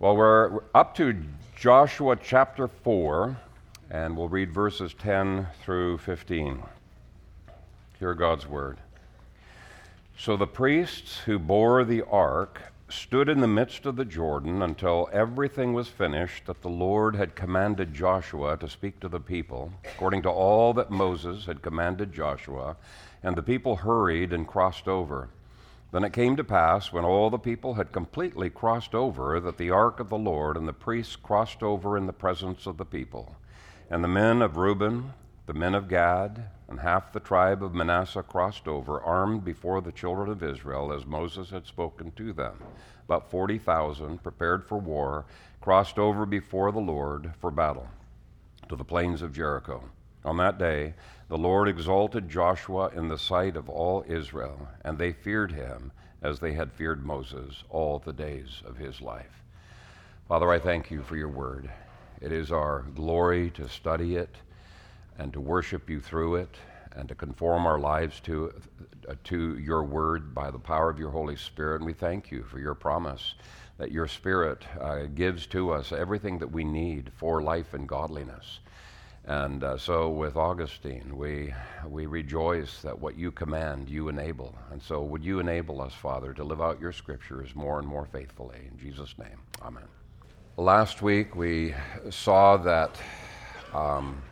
Well, we're up to Joshua chapter 4, and we'll read verses 10 through 15. Hear God's word. So the priests who bore the ark stood in the midst of the Jordan until everything was finished that the Lord had commanded Joshua to speak to the people, according to all that Moses had commanded Joshua. And the people hurried and crossed over. Then it came to pass, when all the people had completely crossed over, that the ark of the Lord and the priests crossed over in the presence of the people. And the men of Reuben, the men of Gad, and half the tribe of Manasseh crossed over, armed before the children of Israel, as Moses had spoken to them. About 40,000, prepared for war, crossed over before the Lord for battle to the plains of Jericho. On that day, the Lord exalted Joshua in the sight of all Israel, and they feared him as they had feared Moses all the days of his life. Father, I thank you for your word. It is our glory to study it and to worship you through it and to conform our lives to, uh, to your word by the power of your Holy Spirit. And we thank you for your promise that your Spirit uh, gives to us everything that we need for life and godliness. And uh, so with Augustine, we, we rejoice that what you command, you enable. And so would you enable us, Father, to live out your scriptures more and more faithfully. In Jesus' name, amen. Last week we saw that um,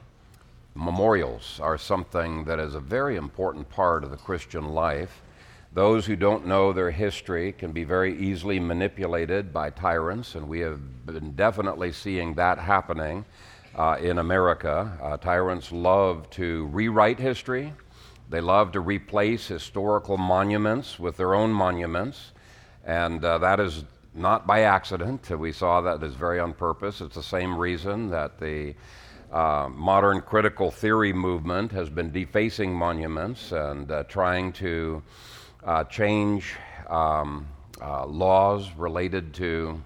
memorials are something that is a very important part of the Christian life. Those who don't know their history can be very easily manipulated by tyrants, and we have been definitely seeing that happening uh, in America. Uh, tyrants love to rewrite history, they love to replace historical monuments with their own monuments, and uh, that is not by accident. We saw that is very on purpose. It's the same reason that the uh, modern critical theory movement has been defacing monuments and uh, trying to uh, change um, laws related to,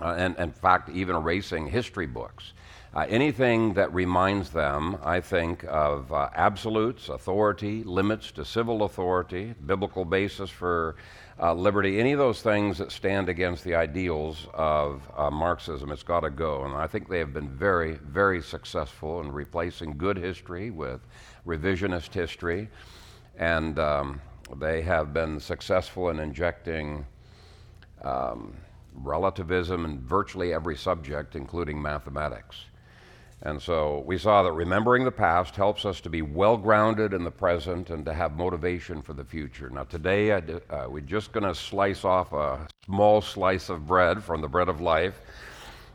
uh, and in fact, even erasing history books. Uh, anything that reminds them, I think, of uh, absolutes, authority, limits to civil authority, biblical basis for uh, liberty, any of those things that stand against the ideals of uh, Marxism, it's got to go. And I think they have been very, very successful in replacing good history with revisionist history. And um, they have been successful in injecting. Um, relativism in virtually every subject, including mathematics. And so we saw that remembering the past helps us to be well grounded in the present and to have motivation for the future. Now, today uh, we're just going to slice off a small slice of bread from the bread of life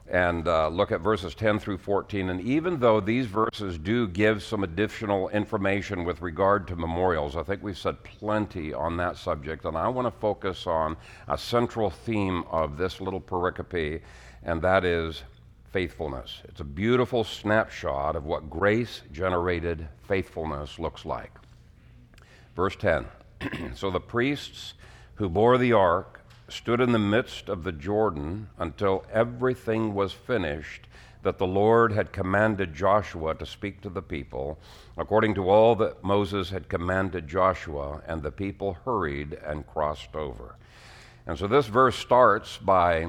and uh, look at verses 10 through 14. And even though these verses do give some additional information with regard to memorials, I think we've said plenty on that subject. And I want to focus on a central theme of this little pericope, and that is faithfulness. It's a beautiful snapshot of what grace generated faithfulness looks like. Verse 10 So the priests who bore the ark stood in the midst of the Jordan until everything was finished that the Lord had commanded Joshua to speak to the people, according to all that Moses had commanded Joshua, and the people hurried and crossed over. And so this verse starts by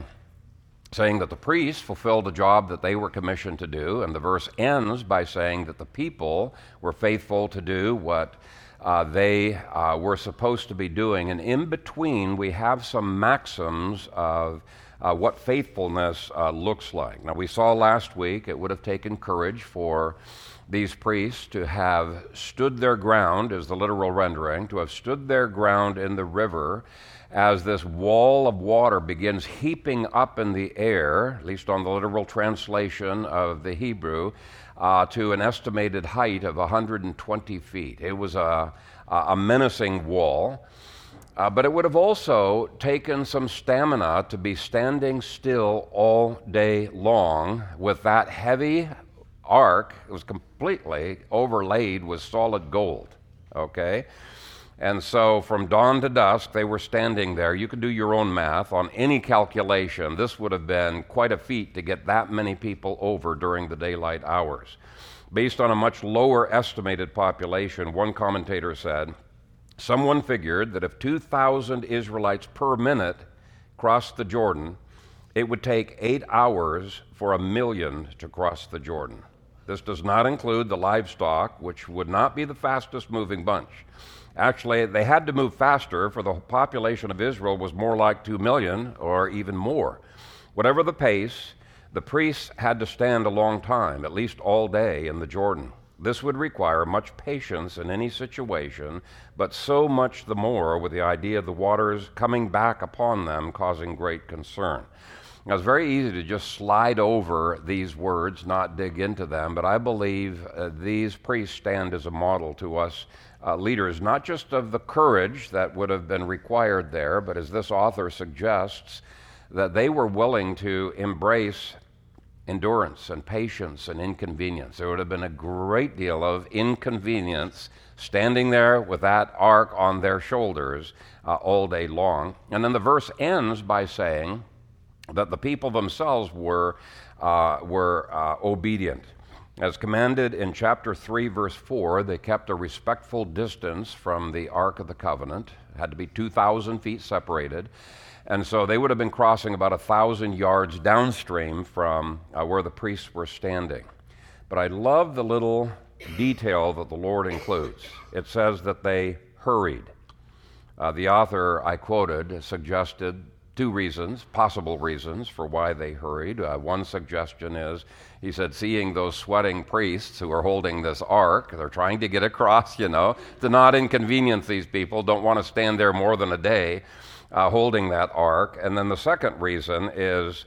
saying that the priests fulfilled a job that they were commissioned to do, and the verse ends by saying that the people were faithful to do what uh, they uh, were supposed to be doing. And in between, we have some maxims of uh, what faithfulness uh, looks like. Now, we saw last week it would have taken courage for these priests to have stood their ground, is the literal rendering, to have stood their ground in the river as this wall of water begins heaping up in the air, at least on the literal translation of the Hebrew, uh, to an estimated height of 120 feet. It was a, a menacing wall. Uh, but it would have also taken some stamina to be standing still all day long with that heavy ark. It was completely overlaid with solid gold. Okay? And so from dawn to dusk, they were standing there. You could do your own math on any calculation. This would have been quite a feat to get that many people over during the daylight hours. Based on a much lower estimated population, one commentator said, someone figured that if 2,000 Israelites per minute crossed the Jordan, it would take eight hours for a million to cross the Jordan. This does not include the livestock, which would not be the fastest moving bunch. Actually, they had to move faster, for the population of Israel was more like 2 million or even more. Whatever the pace, the priests had to stand a long time, at least all day, in the Jordan. This would require much patience in any situation, but so much the more with the idea of the waters coming back upon them, causing great concern. Now, it's very easy to just slide over these words, not dig into them, but I believe uh, these priests stand as a model to us uh, leaders, not just of the courage that would have been required there, but as this author suggests, that they were willing to embrace endurance and patience and inconvenience. There would have been a great deal of inconvenience standing there with that ark on their shoulders uh, all day long. And then the verse ends by saying, that the people themselves were, uh, were uh, obedient. As commanded in chapter 3, verse 4, they kept a respectful distance from the Ark of the Covenant, it had to be 2,000 feet separated. And so they would have been crossing about a thousand yards downstream from uh, where the priests were standing. But I love the little detail that the Lord includes. It says that they hurried. Uh, the author I quoted suggested two reasons, possible reasons, for why they hurried. Uh, one suggestion is he said, seeing those sweating priests who are holding this ark, they're trying to get across, you know, to not inconvenience these people, don't want to stand there more than a day uh, holding that ark. And then the second reason is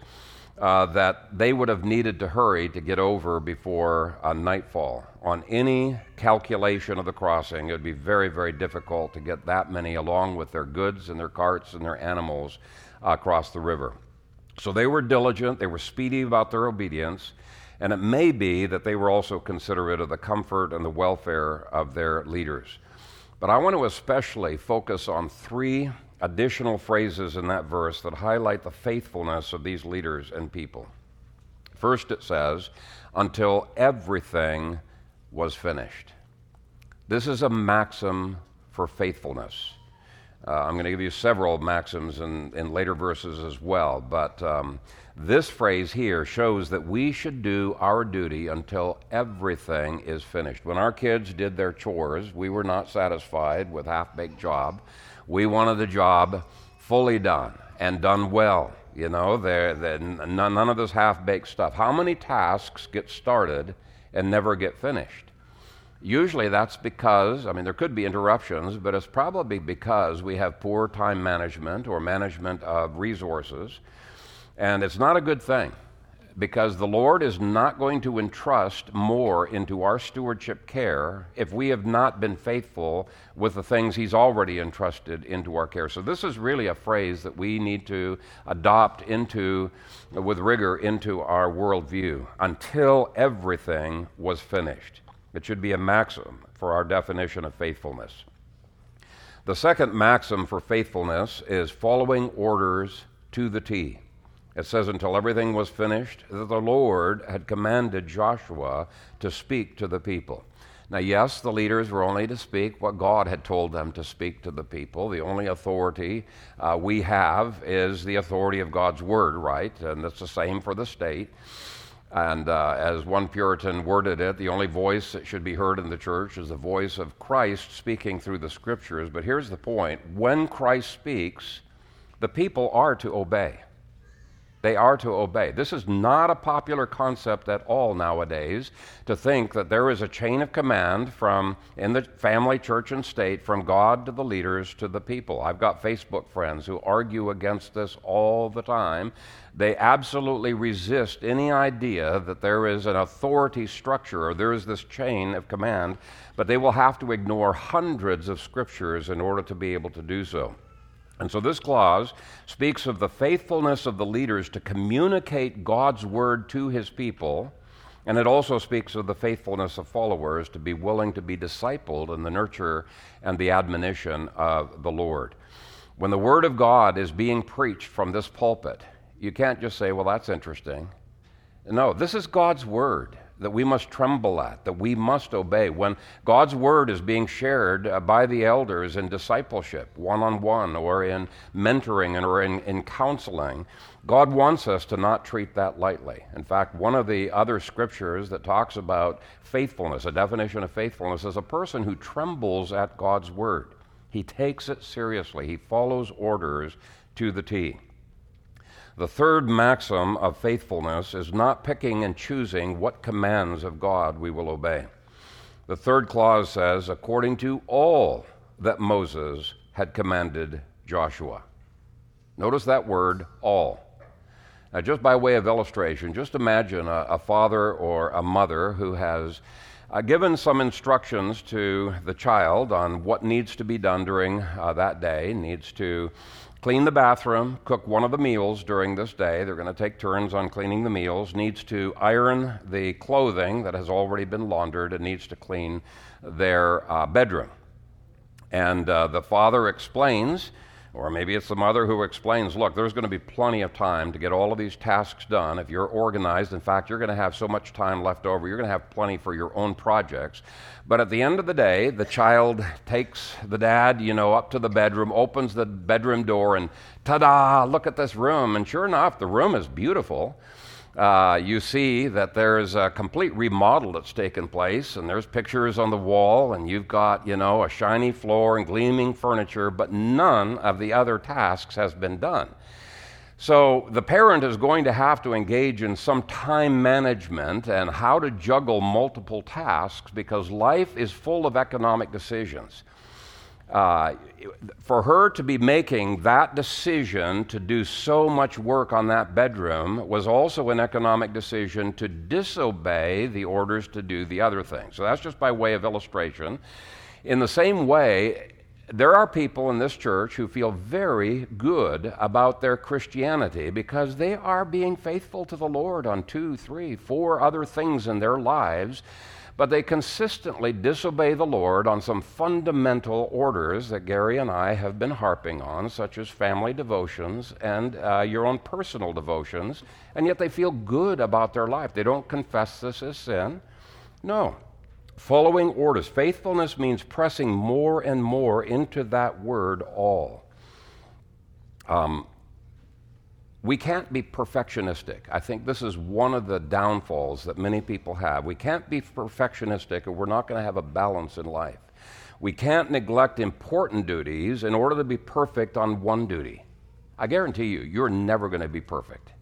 uh, that they would have needed to hurry to get over before uh, nightfall. On any calculation of the crossing, it would be very, very difficult to get that many along with their goods and their carts and their animals across the river. So they were diligent, they were speedy about their obedience, and it may be that they were also considerate of the comfort and the welfare of their leaders. But I want to especially focus on three additional phrases in that verse that highlight the faithfulness of these leaders and people. First, it says, until everything was finished. This is a maxim for faithfulness. Uh, I'm going to give you several maxims in, in later verses as well, but um, this phrase here shows that we should do our duty until everything is finished. When our kids did their chores, we were not satisfied with half baked job. We wanted the job fully done and done well. You know, they're, they're, none, none of this half baked stuff. How many tasks get started and never get finished? Usually that's because, I mean, there could be interruptions, but it's probably because we have poor time management or management of resources. And it's not a good thing because the Lord is not going to entrust more into our stewardship care if we have not been faithful with the things He's already entrusted into our care. So, this is really a phrase that we need to adopt into, with rigor, into our worldview until everything was finished. It should be a maxim for our definition of faithfulness. The second maxim for faithfulness is following orders to the T. It says, until everything was finished, that the Lord had commanded Joshua to speak to the people. Now, yes, the leaders were only to speak what God had told them to speak to the people. The only authority uh, we have is the authority of God's word, right? And it's the same for the state. And uh, as one Puritan worded it, the only voice that should be heard in the church is the voice of Christ speaking through the scriptures. But here's the point when Christ speaks, the people are to obey. They are to obey. This is not a popular concept at all nowadays to think that there is a chain of command from in the family, church, and state from God to the leaders to the people. I've got Facebook friends who argue against this all the time. They absolutely resist any idea that there is an authority structure or there is this chain of command, but they will have to ignore hundreds of scriptures in order to be able to do so. And so this clause speaks of the faithfulness of the leaders to communicate God's word to his people. And it also speaks of the faithfulness of followers to be willing to be discipled in the nurture and the admonition of the Lord. When the Word of God is being preached from this pulpit, you can't just say, well, that's interesting. No, this is God's Word. that we must tremble at, that we must obey. When God's word is being shared uh, by the elders in discipleship, one on one, or in mentoring or in, in counseling, God wants us to not treat that lightly. In fact, one of the other scriptures that talks about faithfulness, a definition of faithfulness, is a person who trembles at God's word. He takes it seriously, he follows orders to the T. The third maxim of faithfulness is not picking and choosing what commands of God we will obey. The third clause says, according to all that Moses had commanded Joshua. Notice that word, all. Now, just by way of illustration, just imagine a, a father or a mother who has uh, given some instructions to the child on what needs to be done during uh, that day, needs to clean the bathroom, cook one of the meals during this day. They're going to take turns on cleaning the meals, needs to iron the clothing that has already been laundered, and needs to clean their uh, bedroom. And uh, the father explains or maybe it's the mother who explains, look, there's going to be plenty of time to get all of these tasks done. If you're organized, in fact, you're going to have so much time left over, you're going to have plenty for your own projects. But at the end of the day, the child takes the dad, you know, up to the bedroom, opens the bedroom door, and ta da, look at this room. And sure enough, the room is beautiful uh, you see that there's a complete remodel that's taken place, and there's pictures on the wall, and you've got, you know, a shiny floor and gleaming furniture, but none of the other tasks has been done. So the parent is going to have to engage in some time management and how to juggle multiple tasks because life is full of economic decisions. Uh, for her to be making that decision to do so much work on that bedroom was also an economic decision to disobey the orders to do the other thing. So that's just by way of illustration. In the same way, there are people in this church who feel very good about their Christianity because they are being faithful to the Lord on two, three, four other things in their lives but they consistently disobey the Lord on some fundamental orders that Gary and I have been harping on, such as family devotions and uh, your own personal devotions, and yet they feel good about their life. They don't confess this as sin. No. Following orders. Faithfulness means pressing more and more into that word all. Um, we can't be perfectionistic. I think this is one of the downfalls that many people have. We can't be perfectionistic or we're not going to have a balance in life. We can't neglect important duties in order to be perfect on one duty. I guarantee you, you're never going to be perfect.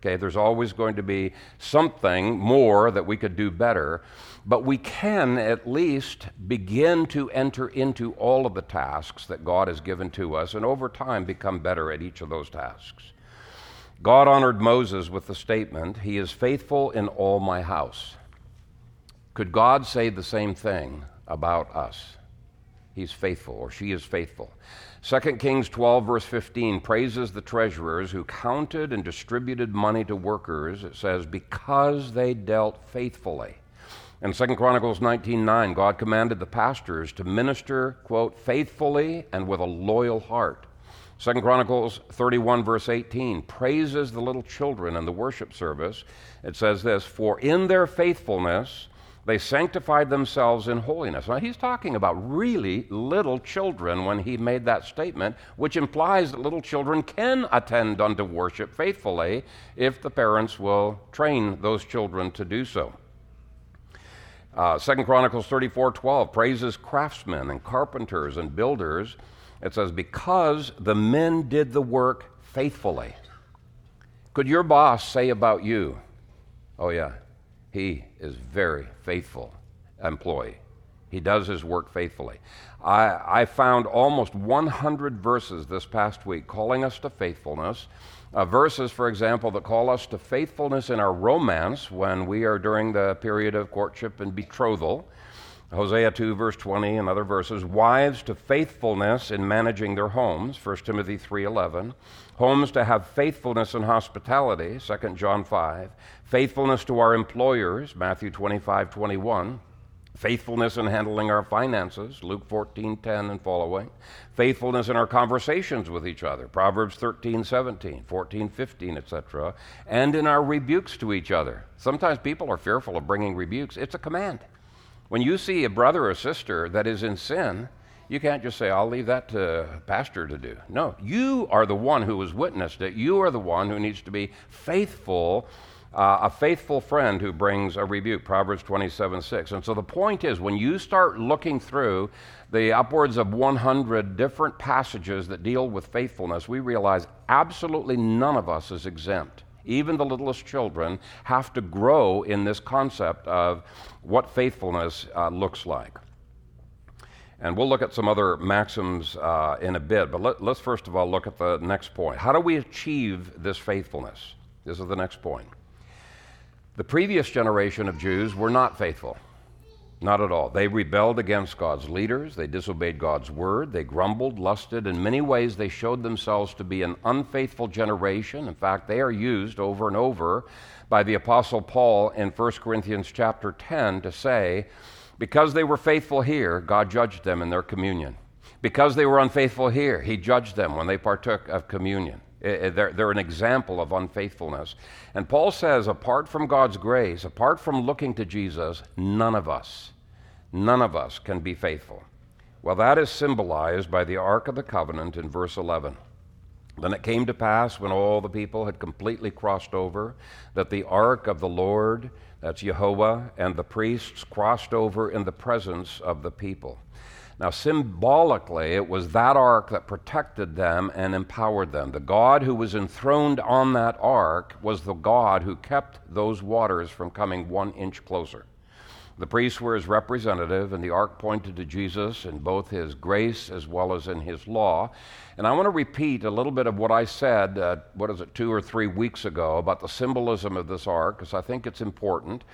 Okay, there's always going to be something more that we could do better, but we can at least begin to enter into all of the tasks that God has given to us and over time become better at each of those tasks. God honored Moses with the statement, He is faithful in all my house. Could God say the same thing about us? He's faithful, or she is faithful. 2 Kings 12, verse 15, praises the treasurers who counted and distributed money to workers. It says, because they dealt faithfully. In 2 Chronicles 19:9, God commanded the pastors to minister, quote, faithfully and with a loyal heart. Second Chronicles 31, verse 18, praises the little children in the worship service. It says this For in their faithfulness they sanctified themselves in holiness. Now, he's talking about really little children when he made that statement, which implies that little children can attend unto worship faithfully if the parents will train those children to do so. Uh, Second Chronicles 34, 12 praises craftsmen and carpenters and builders it says, because the men did the work faithfully. Could your boss say about you, oh, yeah, he is very faithful employee. He does his work faithfully. I, I found almost 100 verses this past week calling us to faithfulness. Uh, verses, for example, that call us to faithfulness in our romance when we are during the period of courtship and betrothal. Hosea 2, verse 20, and other verses. Wives to faithfulness in managing their homes, 1 Timothy 3.11. Homes to have faithfulness in hospitality, 2 John 5. Faithfulness to our employers, Matthew 25, 21. faithfulness in handling our finances, Luke 14:10 and following, faithfulness in our conversations with each other, Proverbs 13:17, 14:15, etc., and in our rebukes to each other. Sometimes people are fearful of bringing rebukes. It's a command. When you see a brother or sister that is in sin, you can't just say, I'll leave that to pastor to do. No, you are the one who has witnessed it. You are the one who needs to be faithful uh, a faithful friend who brings a rebuke, Proverbs 27 6. And so the point is, when you start looking through the upwards of 100 different passages that deal with faithfulness, we realize absolutely none of us is exempt. Even the littlest children have to grow in this concept of what faithfulness uh, looks like. And we'll look at some other maxims uh, in a bit, but let, let's first of all look at the next point. How do we achieve this faithfulness? This is the next point. The previous generation of Jews were not faithful. Not at all. They rebelled against God's leaders. They disobeyed God's word. They grumbled, lusted. In many ways, they showed themselves to be an unfaithful generation. In fact, they are used over and over by the Apostle Paul in 1 Corinthians chapter 10 to say, because they were faithful here, God judged them in their communion. Because they were unfaithful here, He judged them when they partook of communion. Eh, eh, they're, they're an example of unfaithfulness. And Paul says, apart from God's grace, apart from looking to Jesus, none of us, none of us can be faithful. Well, that is symbolized by the Ark of the Covenant in verse 11. Then it came to pass when all the people had completely crossed over that the ark of the Lord, that's Jehovah, and the priests crossed over in the presence of the people. Now, symbolically, it was that ark that protected them and empowered them. The God who was enthroned on that ark was the God who kept those waters from coming one inch closer. The priests were his representative, and the ark pointed to Jesus in both his grace as well as in his law. And I want to repeat a little bit of what I said, uh, what is it, two or three weeks ago, about the symbolism of this ark, because I think it's important.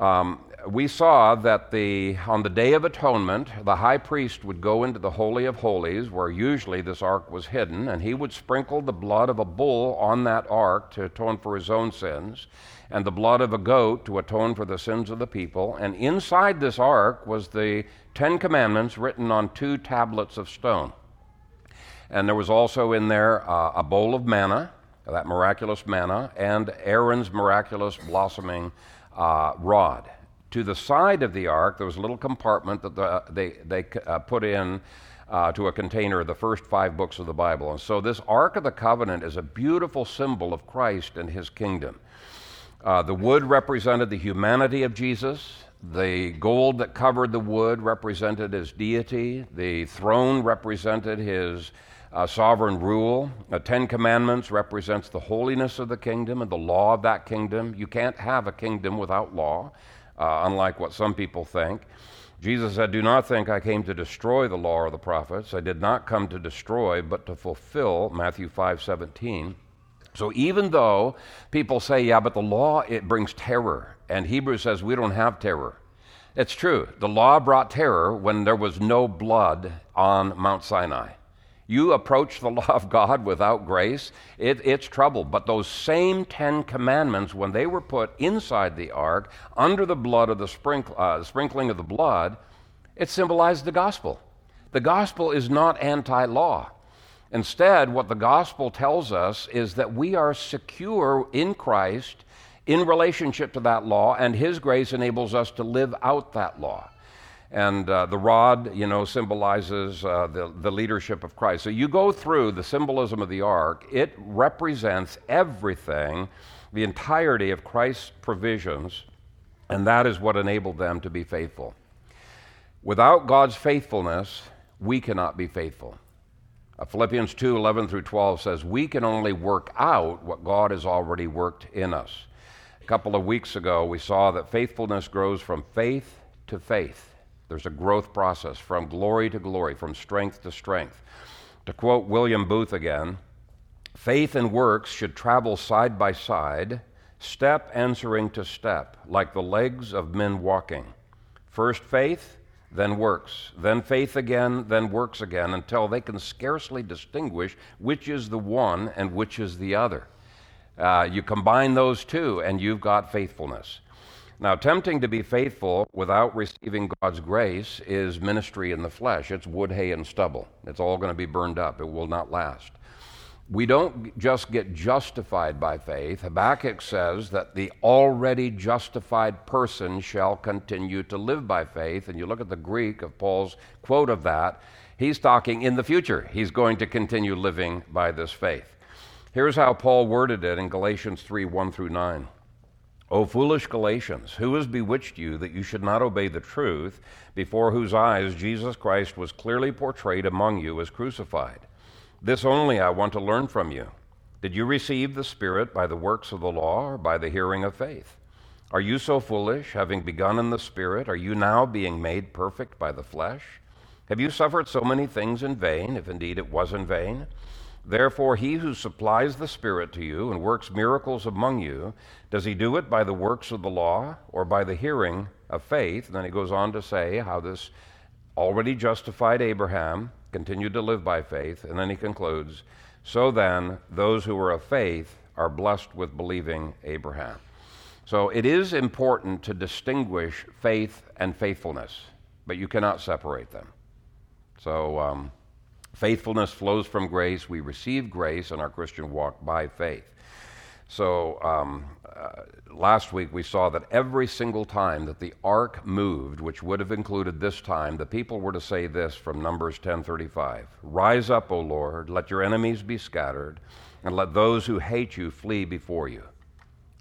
Um, we saw that the, on the Day of Atonement, the high priest would go into the Holy of Holies, where usually this ark was hidden, and he would sprinkle the blood of a bull on that ark to atone for his own sins, and the blood of a goat to atone for the sins of the people. And inside this ark was the Ten Commandments written on two tablets of stone. And there was also in there uh, a bowl of manna, that miraculous manna, and Aaron's miraculous blossoming uh, rod. To the side of the ark, there was a little compartment that the, they, they uh, put in uh, to a container of the first five books of the Bible. And so, this Ark of the Covenant is a beautiful symbol of Christ and his kingdom. Uh, the wood represented the humanity of Jesus. The gold that covered the wood represented his deity. The throne represented his uh, sovereign rule. The Ten Commandments represents the holiness of the kingdom and the law of that kingdom. You can't have a kingdom without law, uh, unlike what some people think. Jesus said, Do not think I came to destroy the law or the prophets. I did not come to destroy, but to fulfill Matthew 5 17. So even though people say, yeah, but the law, it brings terror, and Hebrews says we don't have terror. It's true. The law brought terror when there was no blood on Mount Sinai you approach the law of God without grace, it, it's trouble. But those same Ten Commandments, when they were put inside the ark, under the blood of the uh, sprinkling of the blood, it symbolized the gospel. The gospel is not anti law. Instead, what the gospel tells us is that we are secure in Christ in relationship to that law, and His grace enables us to live out that law. And uh, the rod, you know, symbolizes uh, the, the leadership of Christ. So you go through the symbolism of the ark, it represents everything, the entirety of Christ's provisions, and that is what enabled them to be faithful. Without God's faithfulness, we cannot be faithful. Uh, Philippians 2 11 through 12 says, We can only work out what God has already worked in us. A couple of weeks ago, we saw that faithfulness grows from faith to faith. There's a growth process from glory to glory, from strength to strength. To quote William Booth again, faith and works should travel side by side, step answering to step, like the legs of men walking. First faith, then works, then faith again, then works again, until they can scarcely distinguish which is the one and which is the other. Uh, you combine those two, and you've got faithfulness. Now, tempting to be faithful without receiving God's grace is ministry in the flesh. It's wood, hay, and stubble. It's all going to be burned up, it will not last. We don't just get justified by faith. Habakkuk says that the already justified person shall continue to live by faith. And you look at the Greek of Paul's quote of that, he's talking in the future. He's going to continue living by this faith. Here's how Paul worded it in Galatians 3 1 through 9. O foolish Galatians, who has bewitched you that you should not obey the truth, before whose eyes Jesus Christ was clearly portrayed among you as crucified? This only I want to learn from you. Did you receive the Spirit by the works of the law or by the hearing of faith? Are you so foolish, having begun in the Spirit, are you now being made perfect by the flesh? Have you suffered so many things in vain, if indeed it was in vain? Therefore, he who supplies the Spirit to you and works miracles among you, does he do it by the works of the law or by the hearing of faith? And then he goes on to say how this already justified Abraham continued to live by faith. And then he concludes So then, those who are of faith are blessed with believing Abraham. So it is important to distinguish faith and faithfulness, but you cannot separate them. So, um, Faithfulness flows from grace. We receive grace in our Christian walk by faith. So um, uh, last week we saw that every single time that the ark moved, which would have included this time, the people were to say this from Numbers 10:35: "Rise up, O Lord, let your enemies be scattered, and let those who hate you flee before you."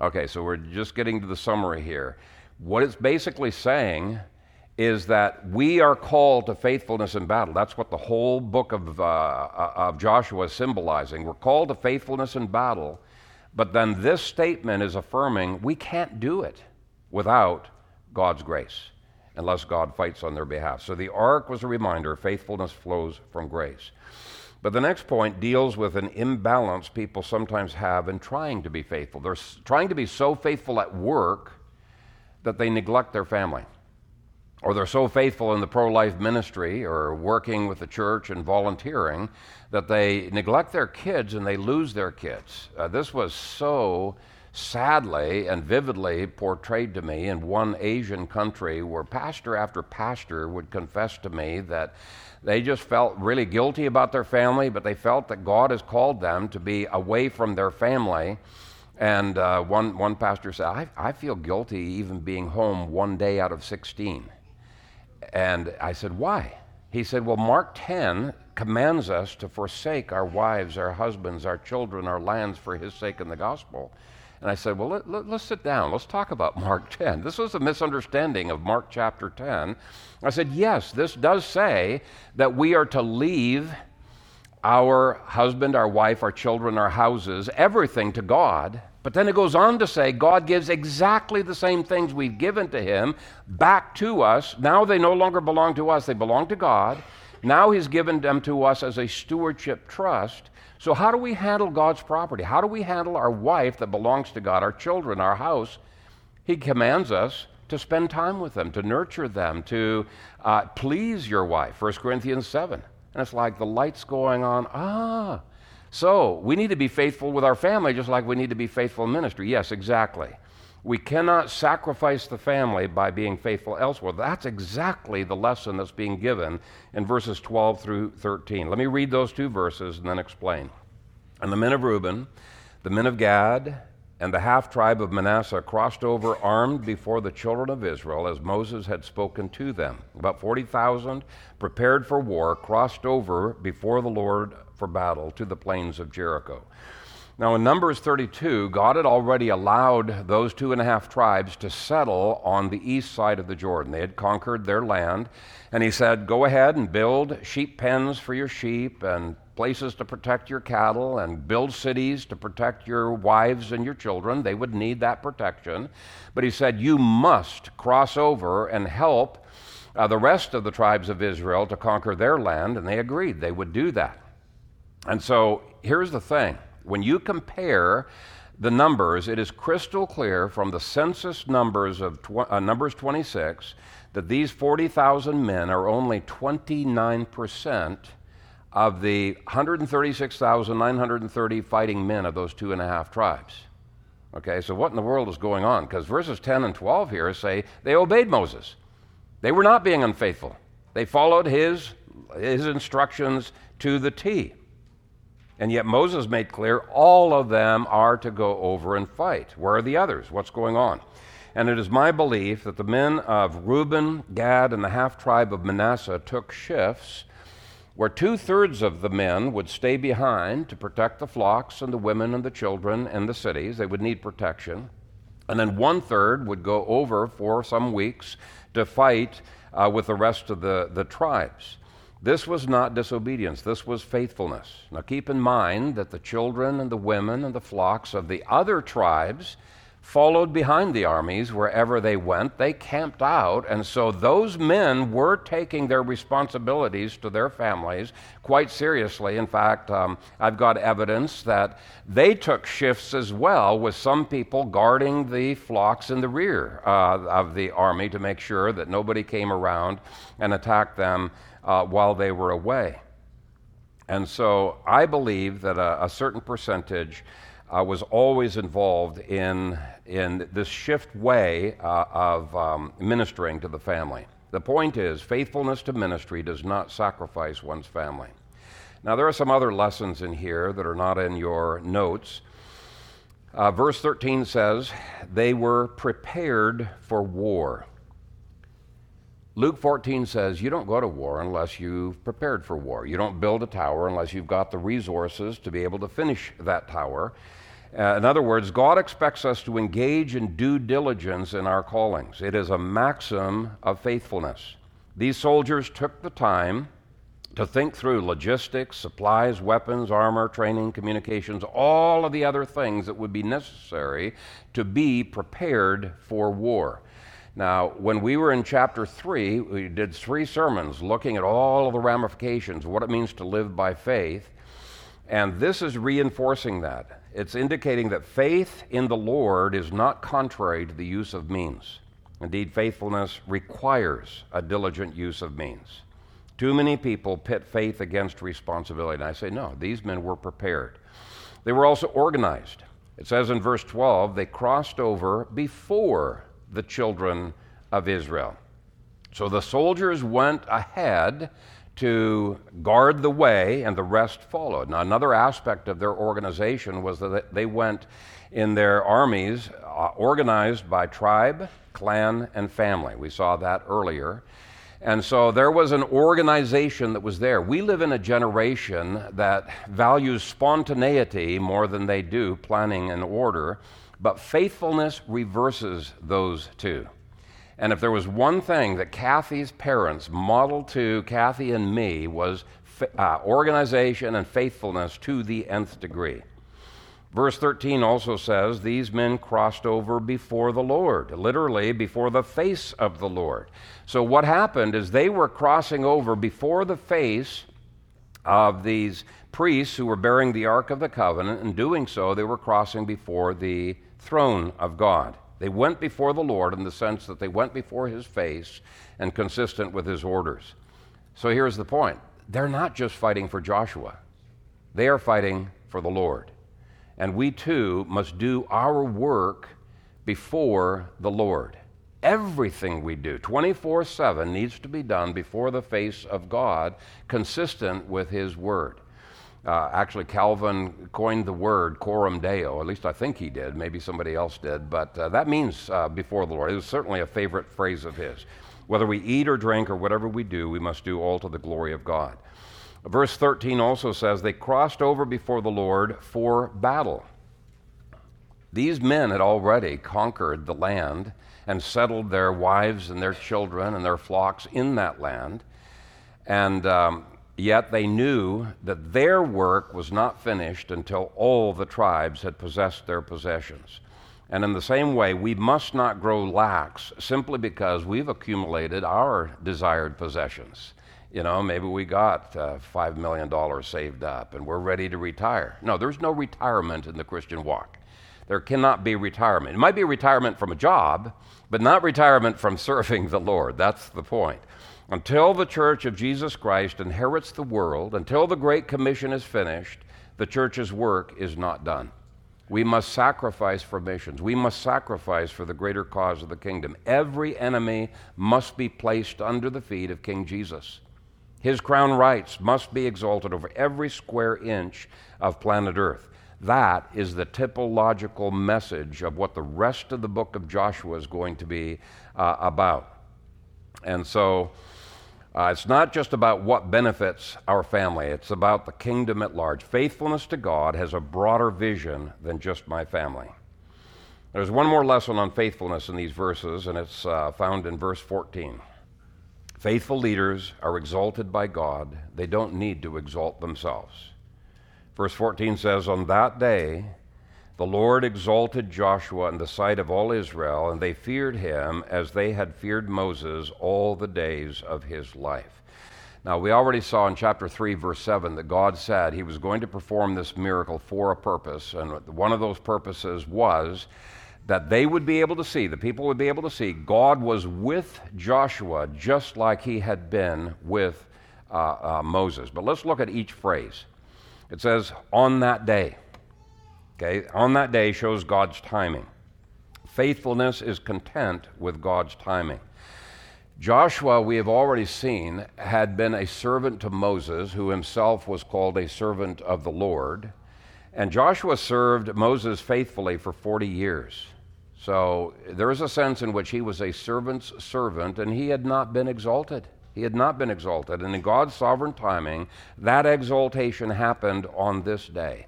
Okay, so we're just getting to the summary here. What it's basically saying is that we are called to faithfulness in battle. That's what the whole book of, uh, uh, of Joshua is symbolizing. We're called to faithfulness in battle, but then this statement is affirming we can't do it without God's grace unless God fights on their behalf. So the ark was a reminder faithfulness flows from grace. But the next point deals with an imbalance people sometimes have in trying to be faithful. They're trying to be so faithful at work that they neglect their family or they're so faithful in the pro life ministry or working with the church and volunteering that they neglect their kids and they lose their kids. Uh, this was so sadly and vividly portrayed to me in one Asian country where pastor after pastor would confess to me that they just felt really guilty about their family, but they felt that God has called them to be away from their family. And uh, one, one pastor said, I, I feel guilty even being home one day out of 16. And I said, Why? He said, Well, Mark 10 commands us to forsake our wives, our husbands, our children, our lands for his sake in the gospel. And I said, Well, let, us let, sit down. Let's talk about Mark 10. This was a misunderstanding of Mark chapter 10. I said, Yes, this does say that we are to leave our husband, our wife, our children, our houses, everything to God but then it goes on to say God gives exactly the same things we've given to Him back to us. Now they no longer belong to us, they belong to God. Now He's given them to us as a stewardship trust. So, how do we handle God's property? How do we handle our wife that belongs to God, our children, our house? He commands us to spend time with them, to nurture them, to uh, please your wife. 1 Corinthians 7. And it's like the lights going on. Ah, so we need to be faithful with our family just like we need to be faithful in ministry. Yes, exactly. We cannot sacrifice the family by being faithful elsewhere. That's exactly the lesson that's being given in verses 12 through 13. Let me read those two verses and then explain. And the men of Reuben, the men of Gad, and the half tribe of Manasseh crossed over armed before the children of Israel as Moses had spoken to them. About 40,000 prepared for war crossed over before the Lord for battle to the plains of Jericho. Now, in Numbers 32, God had already allowed those two and a half tribes to settle on the east side of the Jordan. They had conquered their land, and He said, Go ahead and build sheep pens for your sheep and places to protect your cattle and build cities to protect your wives and your children. They would need that protection. But He said, You must cross over and help uh, the rest of the tribes of Israel to conquer their land, and they agreed they would do that. And so here's the thing when you compare the numbers, it is crystal clear from the census numbers of tw- uh, Numbers 26 that these 40,000 men are only 29% of the 136,930 fighting men of those two and a half tribes. Okay, so what in the world is going on? Because verses 10 and 12 here say they obeyed Moses. They were not being unfaithful. They followed his, his instructions to the T. And yet Moses made clear all of them are to go over and fight. Where are the others? What's going on? And it is my belief that the men of Reuben, Gad, and the half tribe of Manasseh took shifts where two thirds of the men would stay behind to protect the flocks and the women and the children and the cities. They would need protection. And then one third would go over for some weeks to fight uh, with the rest of the, the tribes. This was not disobedience, this was faithfulness. Now keep in mind that the children and the women and the flocks of the other tribes followed behind the armies wherever they went. They camped out, and so those men were taking their responsibilities to their families quite seriously. In fact, um, I've got evidence that they took shifts as well, with some people guarding the flocks in the rear uh, of the army to make sure that nobody came around and attacked them uh, while they were away. And so I believe that a, a certain percentage uh, was always involved in, in this shift way uh, of um, ministering to the family. The point is, faithfulness to ministry does not sacrifice one's family. Now, there are some other lessons in here that are not in your notes. Uh, verse 13 says, They were prepared for war. Luke 14 says, You don't go to war unless you've prepared for war. You don't build a tower unless you've got the resources to be able to finish that tower. Uh, in other words, God expects us to engage in due diligence in our callings. It is a maxim of faithfulness. These soldiers took the time to think through logistics, supplies, weapons, armor, training, communications, all of the other things that would be necessary to be prepared for war. Now, when we were in chapter 3, we did three sermons looking at all of the ramifications, what it means to live by faith. And this is reinforcing that. It's indicating that faith in the Lord is not contrary to the use of means. Indeed, faithfulness requires a diligent use of means. Too many people pit faith against responsibility. And I say, no, these men were prepared. They were also organized. It says in verse 12, they crossed over before the children of Israel. So the soldiers went ahead to guard the way, and the rest followed. Now, another aspect of their organization was that they went in their armies uh, organized by tribe, clan, and family. We saw that earlier. And so there was an organization that was there. We live in a generation that values spontaneity more than they do planning and order, but faithfulness reverses those two. And if there was one thing that Kathy's parents modeled to Kathy and me was uh, organization and faithfulness to the nth degree. Verse 13 also says, These men crossed over before the Lord, literally before the face of the Lord. So, what happened is they were crossing over before the face of these priests who were bearing the Ark of the Covenant. and doing so, they were crossing before the throne of God. They went before the Lord in the sense that they went before his face and consistent with his orders. So here's the point they're not just fighting for Joshua, they are fighting for the Lord. And we too must do our work before the Lord. Everything we do, 24 7, needs to be done before the face of God, consistent with His Word. Uh, actually, Calvin coined the word coram deo. At least I think he did. Maybe somebody else did. But uh, that means uh, before the Lord. It was certainly a favorite phrase of his. Whether we eat or drink or whatever we do, we must do all to the glory of God. Verse 13 also says, They crossed over before the Lord for battle. These men had already conquered the land and settled their wives and their children and their flocks in that land. And um, Yet they knew that their work was not finished until all the tribes had possessed their possessions. And in the same way, we must not grow lax simply because we've accumulated our desired possessions. You know, maybe we got uh, $5 million saved up and we're ready to retire. No, there's no retirement in the Christian walk. There cannot be retirement. It might be retirement from a job, but not retirement from serving the Lord. That's the point. Until the church of Jesus Christ inherits the world, until the Great Commission is finished, the church's work is not done. We must sacrifice for missions. We must sacrifice for the greater cause of the kingdom. Every enemy must be placed under the feet of King Jesus. His crown rights must be exalted over every square inch of planet Earth. That is the typological message of what the rest of the book of Joshua is going to be uh, about. And so uh, it's not just about what benefits our family, it's about the kingdom at large. Faithfulness to God has a broader vision than just my family. There's one more lesson on faithfulness in these verses, and it's uh, found in verse 14. Faithful leaders are exalted by God, they don't need to exalt themselves. Verse 14 says, On that day, the Lord exalted Joshua in the sight of all Israel, and they feared him as they had feared Moses all the days of his life. Now, we already saw in chapter 3, verse 7, that God said he was going to perform this miracle for a purpose, and one of those purposes was that they would be able to see, the people would be able to see, God was with Joshua just like he had been with uh, uh, Moses. But let's look at each phrase. It says, on that day. Okay, on that day shows God's timing. Faithfulness is content with God's timing. Joshua, we have already seen, had been a servant to Moses, who himself was called a servant of the Lord. And Joshua served Moses faithfully for 40 years. So there is a sense in which he was a servant's servant, and he had not been exalted. He had not been exalted. And in God's sovereign timing, that exaltation happened on this day.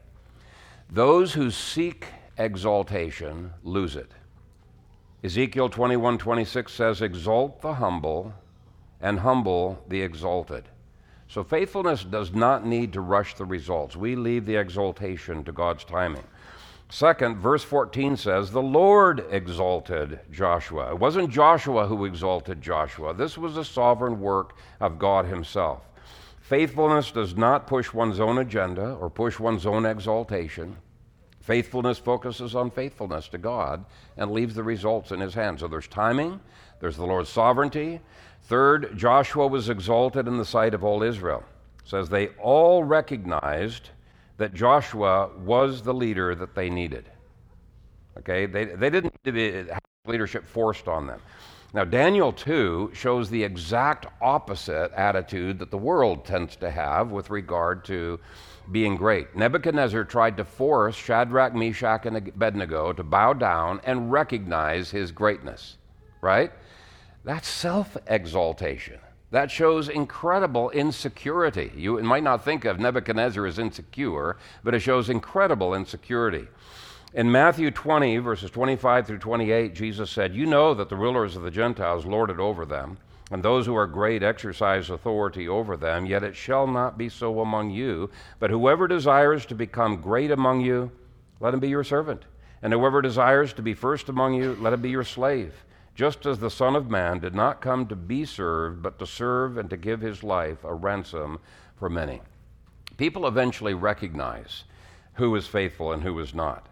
Those who seek exaltation lose it. Ezekiel 21 26 says, Exalt the humble and humble the exalted. So faithfulness does not need to rush the results. We leave the exaltation to God's timing. Second, verse 14 says, The Lord exalted Joshua. It wasn't Joshua who exalted Joshua, this was a sovereign work of God Himself. Faithfulness does not push one's own agenda or push one's own exaltation. Faithfulness focuses on faithfulness to God and leaves the results in His hands. So there's timing, there's the Lord's sovereignty. Third, Joshua was exalted in the sight of all Israel. It says they all recognized that Joshua was the leader that they needed. Okay, they, they didn't have leadership forced on them. Now, Daniel 2 shows the exact opposite attitude that the world tends to have with regard to being great. Nebuchadnezzar tried to force Shadrach, Meshach, and Abednego to bow down and recognize his greatness, right? That's self exaltation. That shows incredible insecurity. You might not think of Nebuchadnezzar as insecure, but it shows incredible insecurity. In Matthew 20, verses 25 through 28, Jesus said, You know that the rulers of the Gentiles lord it over them, and those who are great exercise authority over them, yet it shall not be so among you. But whoever desires to become great among you, let him be your servant. And whoever desires to be first among you, let him be your slave. Just as the Son of Man did not come to be served, but to serve and to give his life a ransom for many. People eventually recognize who is faithful and who is not.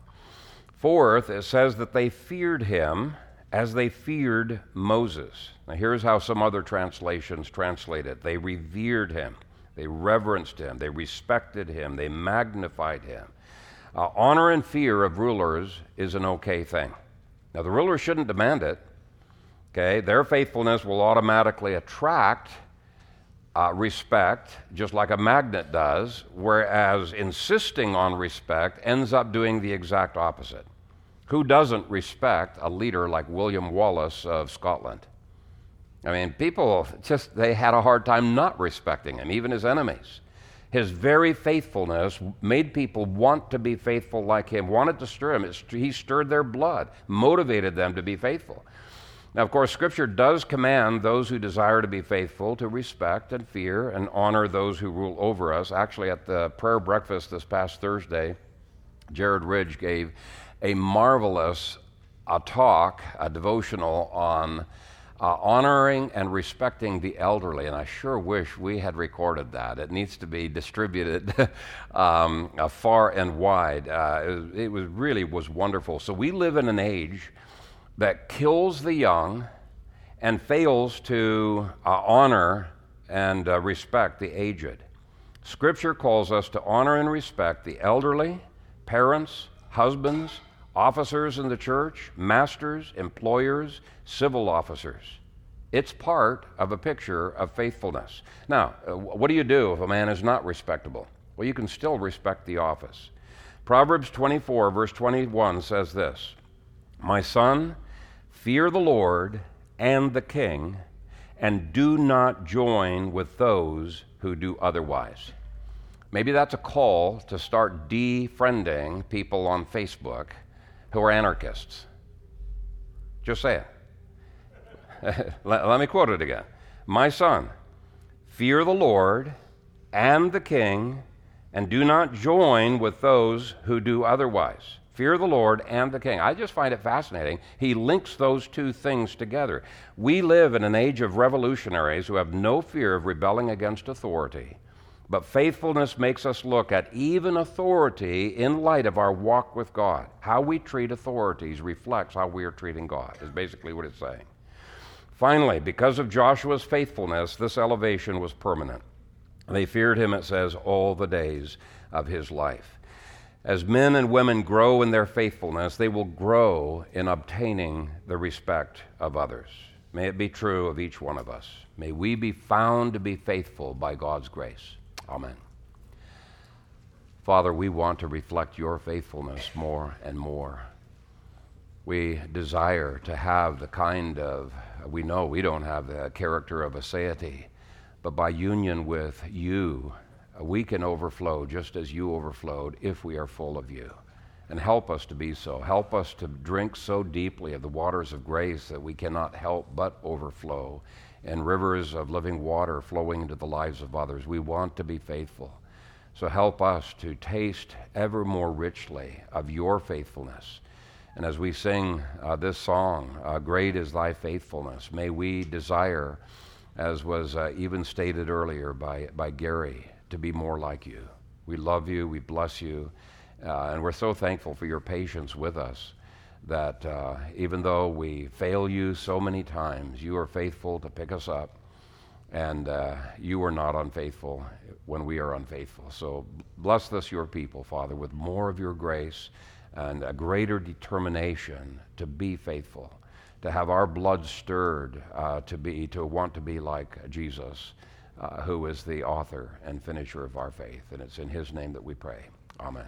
Fourth, it says that they feared him as they feared Moses. Now, here's how some other translations translate it they revered him, they reverenced him, they respected him, they magnified him. Uh, honor and fear of rulers is an okay thing. Now, the ruler shouldn't demand it. Okay, their faithfulness will automatically attract uh, respect, just like a magnet does, whereas insisting on respect ends up doing the exact opposite. Who doesn't respect a leader like William Wallace of Scotland? I mean, people just, they had a hard time not respecting him, even his enemies. His very faithfulness made people want to be faithful like him, wanted to stir him. he stirred their blood, motivated them to be faithful. Now, of course, Scripture does command those who desire to be faithful to respect and fear and honor those who rule over us. Actually, at the prayer breakfast this past Thursday, Jared Ridge gave a marvelous a talk, a devotional on uh, honoring and respecting the elderly. And I sure wish we had recorded that. It needs to be distributed um, uh, far and wide. Uh, it, was, it was really was wonderful. So we live in an age that kills the young and fails to uh, honor and uh, respect the aged. Scripture calls us to honor and respect the elderly, parents, husbands, officers in the church, masters, employers, civil officers. It's part of a picture of faithfulness. Now, uh, what do you do if a man is not respectable? Well, you can still respect the office. Proverbs 24, verse 21 says this My son, fear the Lord and the king, and do not join with those who do otherwise. Maybe that's a call to start defriending people on Facebook who are anarchists. Just say it. let, let me quote it again. My son, fear the Lord and the king, and do not join with those who do otherwise. Fear the Lord and the king. I just find it fascinating. He links those two things together. We live in an age of revolutionaries who have no fear of rebelling against authority. But faithfulness makes us look at even authority in light of our walk with God. How we treat authorities reflects how we are treating God, is basically what it's saying. Finally, because of Joshua's faithfulness, this elevation was permanent. They feared him, it says, all the days of his life. As men and women grow in their faithfulness, they will grow in obtaining the respect of others. May it be true of each one of us. May we be found to be faithful by God's grace. Amen. Father, we want to reflect your faithfulness more and more. We desire to have the kind of, we know we don't have the character of aseity, but by union with you, we can overflow just as you overflowed if we are full of you. And help us to be so. Help us to drink so deeply of the waters of grace that we cannot help but overflow and rivers of living water flowing into the lives of others. We want to be faithful. So help us to taste ever more richly of your faithfulness. And as we sing uh, this song, uh, Great is Thy Faithfulness, may we desire, as was uh, even stated earlier by, by Gary, to be more like you. We love you, we bless you, uh, and we're so thankful for your patience with us that uh, even though we fail you so many times, you are faithful to pick us up, and uh, you are not unfaithful when we are unfaithful. So bless us, your people, Father, with more of your grace and a greater determination to be faithful, to have our blood stirred uh, to be to want to be like Jesus, uh, who is the author and finisher of our faith. And it's in His name that we pray. Amen.